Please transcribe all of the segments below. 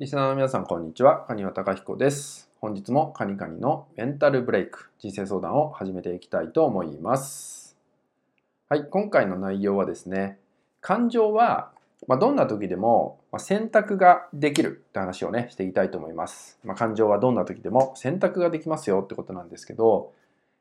リスナーの皆さん、こんにちは。カニワタカヒコです。本日もカニカニのメンタルブレイク、人生相談を始めていきたいと思います。はい、今回の内容はですね、感情は、まあ、どんな時でも選択ができるって話をね、していきたいと思います。まあ、感情はどんな時でも選択ができますよってことなんですけど、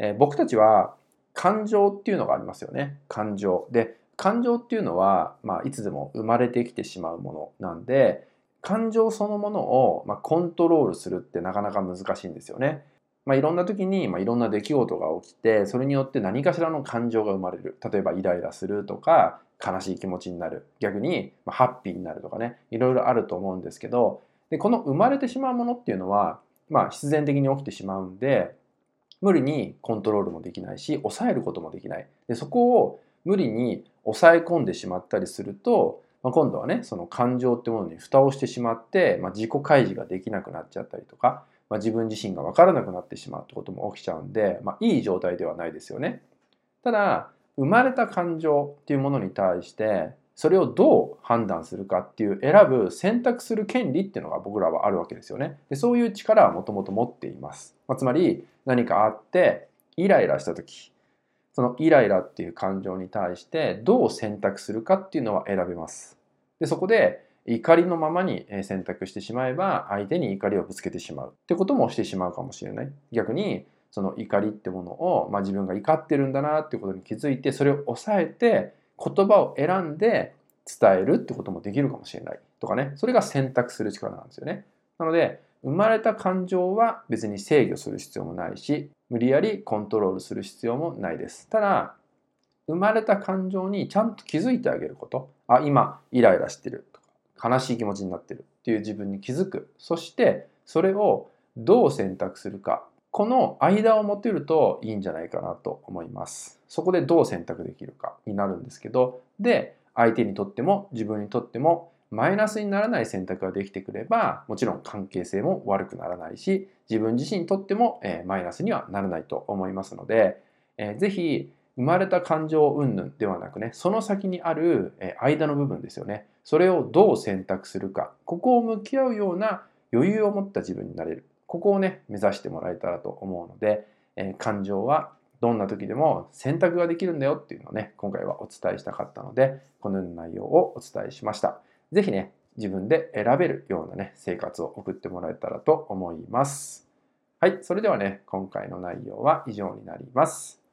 えー僕たちは感情っていうのがありますよね。感情。で、感情っていうのは、まあ、いつでも生まれてきてしまうものなんで、感情そのものを、まあ、コントロールするってなかなか難しいんですよね。まあ、いろんな時に、まあ、いろんな出来事が起きてそれによって何かしらの感情が生まれる。例えばイライラするとか悲しい気持ちになる。逆に、まあ、ハッピーになるとかね。いろいろあると思うんですけどでこの生まれてしまうものっていうのは、まあ、必然的に起きてしまうんで無理にコントロールもできないし抑えることもできない。でそこを無理に抑え込んでしまったりするとまあ、今度はねその感情ってものに蓋をしてしまって、まあ、自己開示ができなくなっちゃったりとか、まあ、自分自身が分からなくなってしまうってことも起きちゃうんで、まあ、いい状態ではないですよね。ただ生まれた感情っていうものに対してそれをどう判断するかっていう選ぶ選択する権利っていうのが僕らはあるわけですよね。でそういう力はもともと持っています。まあ、つまり何かあってイライラした時そのイライラっていう感情に対してどう選択するかっていうのは選べます。でそこで怒りのままに選択してしまえば相手に怒りをぶつけてしまうってこともしてしまうかもしれない。逆にその怒りってものを、まあ、自分が怒ってるんだなっていうことに気づいてそれを抑えて言葉を選んで伝えるってこともできるかもしれないとかねそれが選択する力なんですよね。なので生まれた感情は別に制御する必要もないし無理やりコントロールする必要もないです。ただ生まれた感情にちゃんと気づいてあげることあ今イライラしてる。とか悲しい気持ちになってるっていう自分に気づく。そしてそれをどう選択するか。この間を持てるといいんじゃないかなと思います。そこでどう選択できるかになるんですけど。で相手にとっても自分にとってもマイナスにならない選択ができてくればもちろん関係性も悪くならないし自分自身にとっても、えーマイナスにはならないと思いますので、えーぜひ生まれた感情云々ではなくねその先にあるえ間の部分ですよね。それをどう選択するか。ここを向き合うような余裕を持った自分になれる。ここをね目指してもらえたらと思うので、え感情はどんな時でも選択ができるんだよっていうのをね今回はお伝えしたかったのでこのような内容をお伝えしました。是非ね自分で選べるようなね生活を送ってもらえたらと思います。はいそれではね今回の内容は以上になります。